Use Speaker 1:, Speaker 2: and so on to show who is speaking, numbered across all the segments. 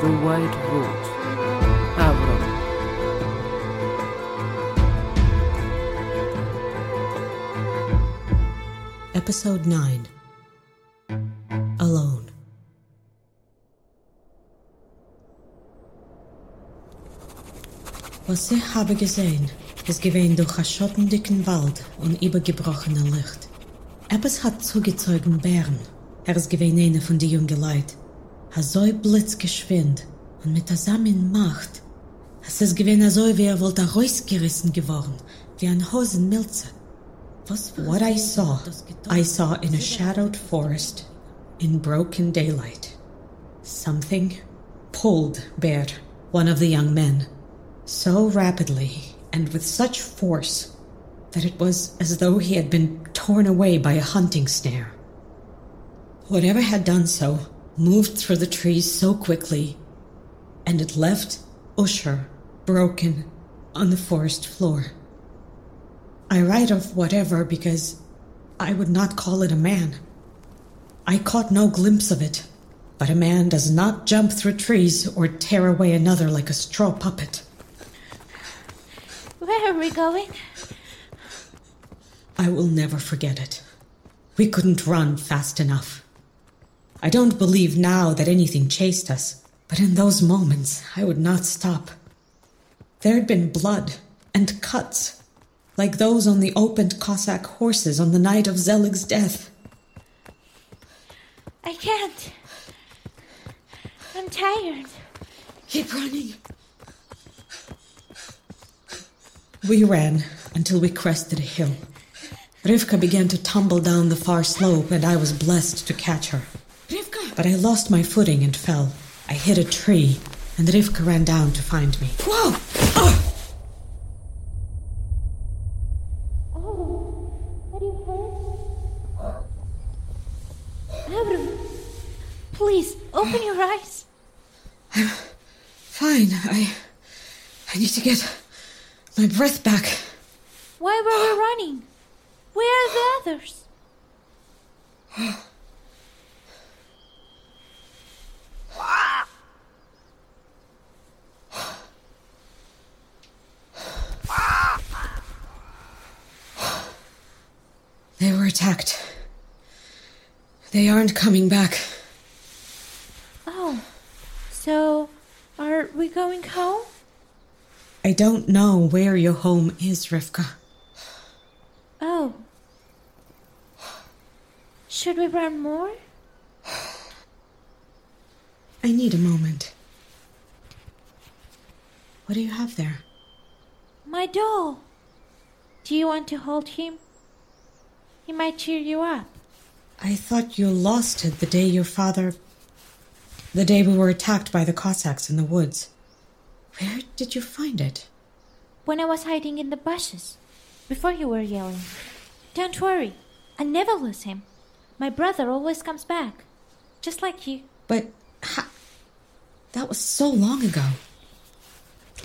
Speaker 1: The White Road. Avron. Episode 9 Alone. Was ich habe gesehen, ist gewesen durch einen schottendicken Wald und übergebrochene Licht. Eppes hat zugezogen Bären. Er ist gewesen einer von den jungen Leuten. Er so blitzgeschwind und mit der Samen Macht. Es ist gewesen so, wie er wollte rausgerissen geworden, wie ein Hosenmilze. What I saw, I saw in a shadowed forest, in broken daylight. Something pulled Bear, one of the young men, so rapidly and with such force that it was as though he had been torn away by a hunting snare. Whatever had done so moved through the trees so quickly, and it left Usher broken on the forest floor. I write of whatever because I would not call it a man. I caught no glimpse of it, but a man does not jump through trees or tear away another like a straw puppet.
Speaker 2: Where are we going?
Speaker 1: I will never forget it. We couldn't run fast enough. I don't believe now that anything chased us, but in those moments I would not stop. There had been blood and cuts like those on the opened Cossack horses on the night of Zelig's death.
Speaker 2: I can't. I'm tired.
Speaker 1: Keep running. We ran until we crested a hill. Rivka began to tumble down the far slope, and I was blessed to catch her.
Speaker 3: Rivka!
Speaker 1: But I lost my footing and fell. I hit a tree, and Rivka ran down to find me.
Speaker 3: Whoa! Ah!
Speaker 2: Oh, are you hurt? Avrum, please open your eyes.
Speaker 1: I'm Fine, I. I need to get my breath back.
Speaker 2: Why were we running? Where are the others?
Speaker 1: attacked. They aren't coming back.
Speaker 2: Oh, so are we going home?
Speaker 1: I don't know where your home is, Rivka.
Speaker 2: Oh. Should we run more?
Speaker 1: I need a moment. What do you have there?
Speaker 2: My doll. Do you want to hold him? He might cheer you up.
Speaker 1: I thought you lost it the day your father. the day we were attacked by the Cossacks in the woods. Where did you find it?
Speaker 2: When I was hiding in the bushes, before you were yelling. Don't worry, I never lose him. My brother always comes back, just like you.
Speaker 1: But. Ha- that was so long ago.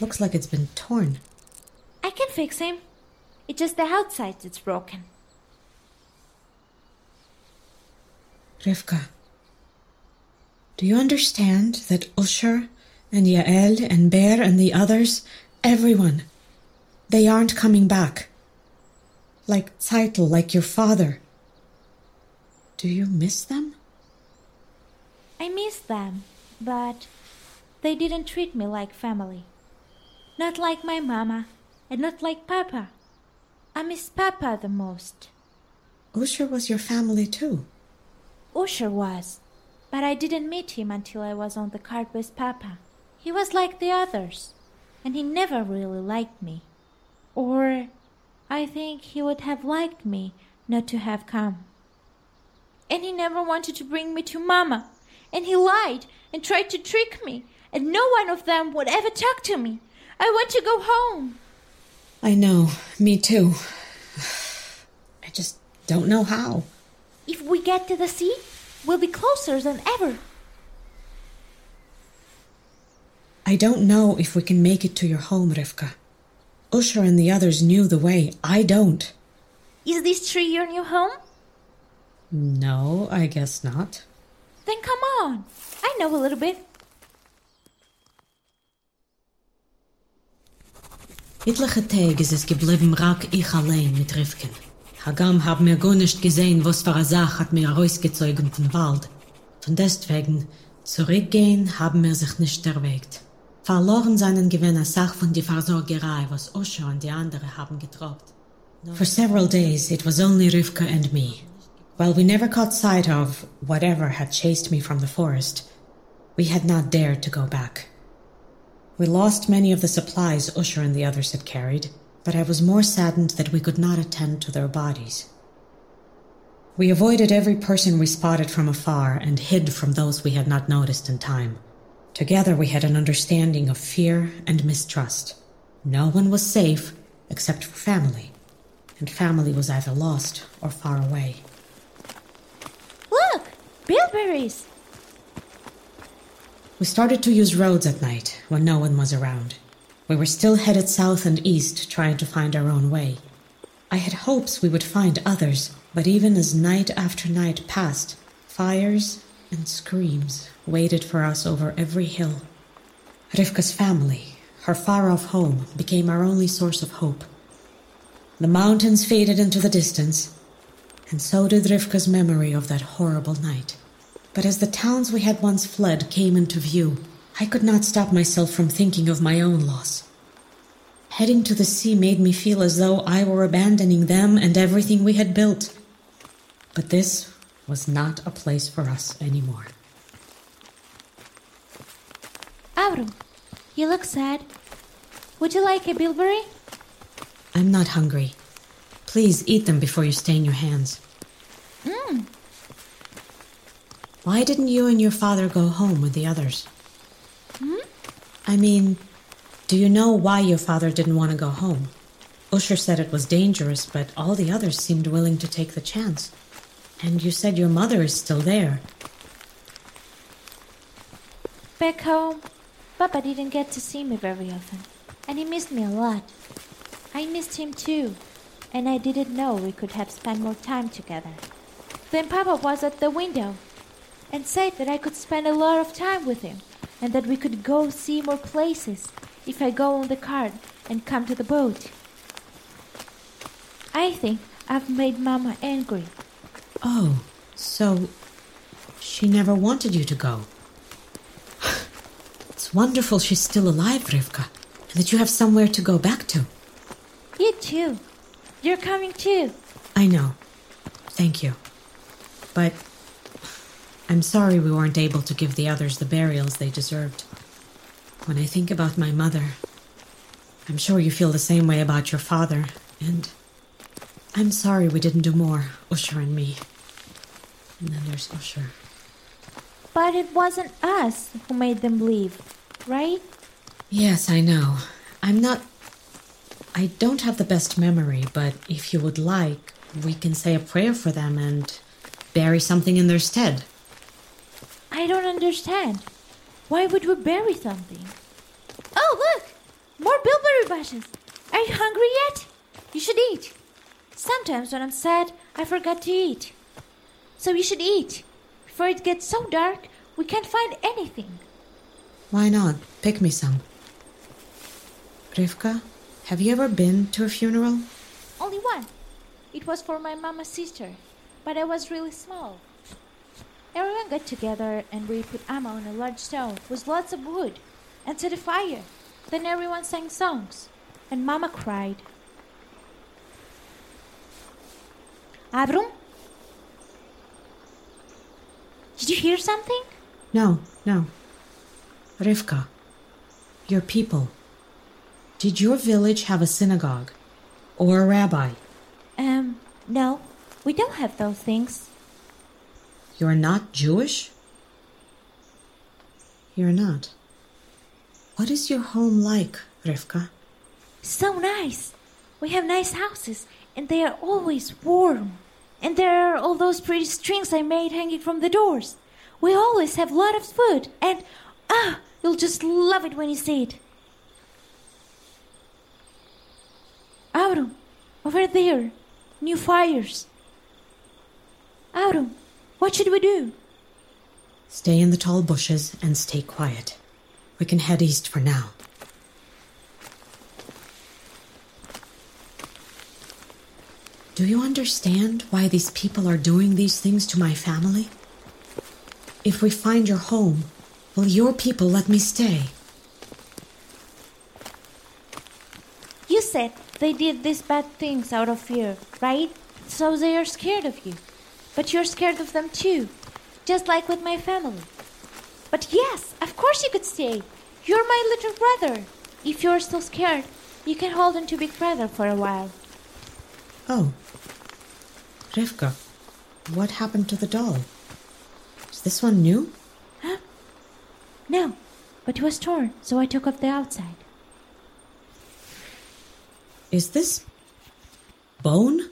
Speaker 1: Looks like it's been torn.
Speaker 2: I can fix him. It's just the outside that's broken.
Speaker 1: Rivka, do you understand that Usher and Yael and Bear and the others, everyone, they aren't coming back? Like Zeitel, like your father. Do you miss them?
Speaker 2: I miss them, but they didn't treat me like family. Not like my mama, and not like Papa. I miss Papa the most.
Speaker 1: Usher was your family too.
Speaker 2: Usher was, but I didn't meet him until I was on the cart with Papa. He was like the others, and he never really liked me. Or I think he would have liked me not to have come. And he never wanted to bring me to Mama, and he lied and tried to trick me, and no one of them would ever talk to me. I want to go home.
Speaker 1: I know, me too. I just don't know how.
Speaker 2: If we get to the sea, we'll be closer than ever.
Speaker 1: I don't know if we can make it to your home, Rivka. Usher and the others knew the way. I don't.
Speaker 2: Is this tree your new home?
Speaker 1: No, I guess not.
Speaker 2: Then come on. I know a little bit.
Speaker 1: Etliche Tage ist es geblieben rak ich allein mit Rivken. Hagam haben wir gar nicht gesehen, was für eine Sache hat mir rausgezogen vom Wald. Von deswegen, zurückgehen haben wir sich nicht erwägt. Verloren seinen Gewinn eine Sache von die Versorgerei, was Osho und die anderen haben getrobt. For several days, it was only Rivka and me. While we never caught sight of whatever had chased me from the forest, we had not dared to go back. We lost many of the supplies Usher and the others had carried, but I was more saddened that we could not attend to their bodies. We avoided every person we spotted from afar and hid from those we had not noticed in time. Together we had an understanding of fear and mistrust. No one was safe except for family, and family was either lost or far away.
Speaker 2: Look! Bilberries!
Speaker 1: We started to use roads at night when no one was around. We were still headed south and east, trying to find our own way. I had hopes we would find others, but even as night after night passed, fires and screams waited for us over every hill. Rivka's family, her far off home, became our only source of hope. The mountains faded into the distance, and so did Rivka's memory of that horrible night. But as the towns we had once fled came into view, I could not stop myself from thinking of my own loss. Heading to the sea made me feel as though I were abandoning them and everything we had built. But this was not a place for us anymore.
Speaker 2: Avrum, you look sad. Would you like a bilberry?
Speaker 1: I'm not hungry. Please eat them before you stain your hands.
Speaker 2: Mmm,
Speaker 1: Why didn't you and your father go home with the others? I mean, do you know why your father didn't want to go home? Usher said it was dangerous, but all the others seemed willing to take the chance. And you said your mother is still there.
Speaker 2: back home, Papa didn't get to see me very often, and he missed me a lot. I missed him too, and I didn't know we could have spent more time together. Then Papa was at the window and said that I could spend a lot of time with him and that we could go see more places if I go on the cart and come to the boat. I think I've made Mama angry.
Speaker 1: Oh, so she never wanted you to go. It's wonderful she's still alive, Rivka, and that you have somewhere to go back to.
Speaker 2: You too. You're coming too.
Speaker 1: I know. Thank you. But I'm sorry we weren't able to give the others the burials they deserved. When I think about my mother, I'm sure you feel the same way about your father, and I'm sorry we didn't do more, Usher and me. And then there's Usher.
Speaker 2: But it wasn't us who made them leave, right?
Speaker 1: Yes, I know. I'm not. I don't have the best memory, but if you would like, we can say a prayer for them and bury something in their stead.
Speaker 2: I don't understand. Why would we bury something? Oh, look! More bilberry bushes! Are you hungry yet? You should eat. Sometimes when I'm sad, I forget to eat. So you should eat. Before it gets so dark, we can't find anything.
Speaker 1: Why not? Pick me some. Rivka, have you ever been to a funeral?
Speaker 2: Only one. It was for my mama's sister, but I was really small. Everyone got together and we put Amma on a large stone with lots of wood and set a fire. Then everyone sang songs, and Mama cried. Avrum? Did you hear something?
Speaker 1: No, no. Rivka, your people. Did your village have a synagogue? Or a rabbi?
Speaker 2: Um, no, we don't have those things.
Speaker 1: You're not Jewish? You're not. What is your home like, Rivka?
Speaker 2: So nice. We have nice houses, and they are always warm. And there are all those pretty strings I made hanging from the doors. We always have a lot of food, and ah, you'll just love it when you see it. Avrum, over there, new fires. Avrum, what should we do?
Speaker 1: Stay in the tall bushes and stay quiet. We can head east for now. Do you understand why these people are doing these things to my family? If we find your home, will your people let me stay?
Speaker 2: You said they did these bad things out of fear, right? So they are scared of you. But you're scared of them too, just like with my family. But yes, of course you could stay. You're my little brother. If you're still scared, you can hold on to Big Brother for a while.
Speaker 1: Oh. Rivka, what happened to the doll? Is this one new?
Speaker 2: Huh? No, but it was torn, so I took off the outside.
Speaker 1: Is this bone?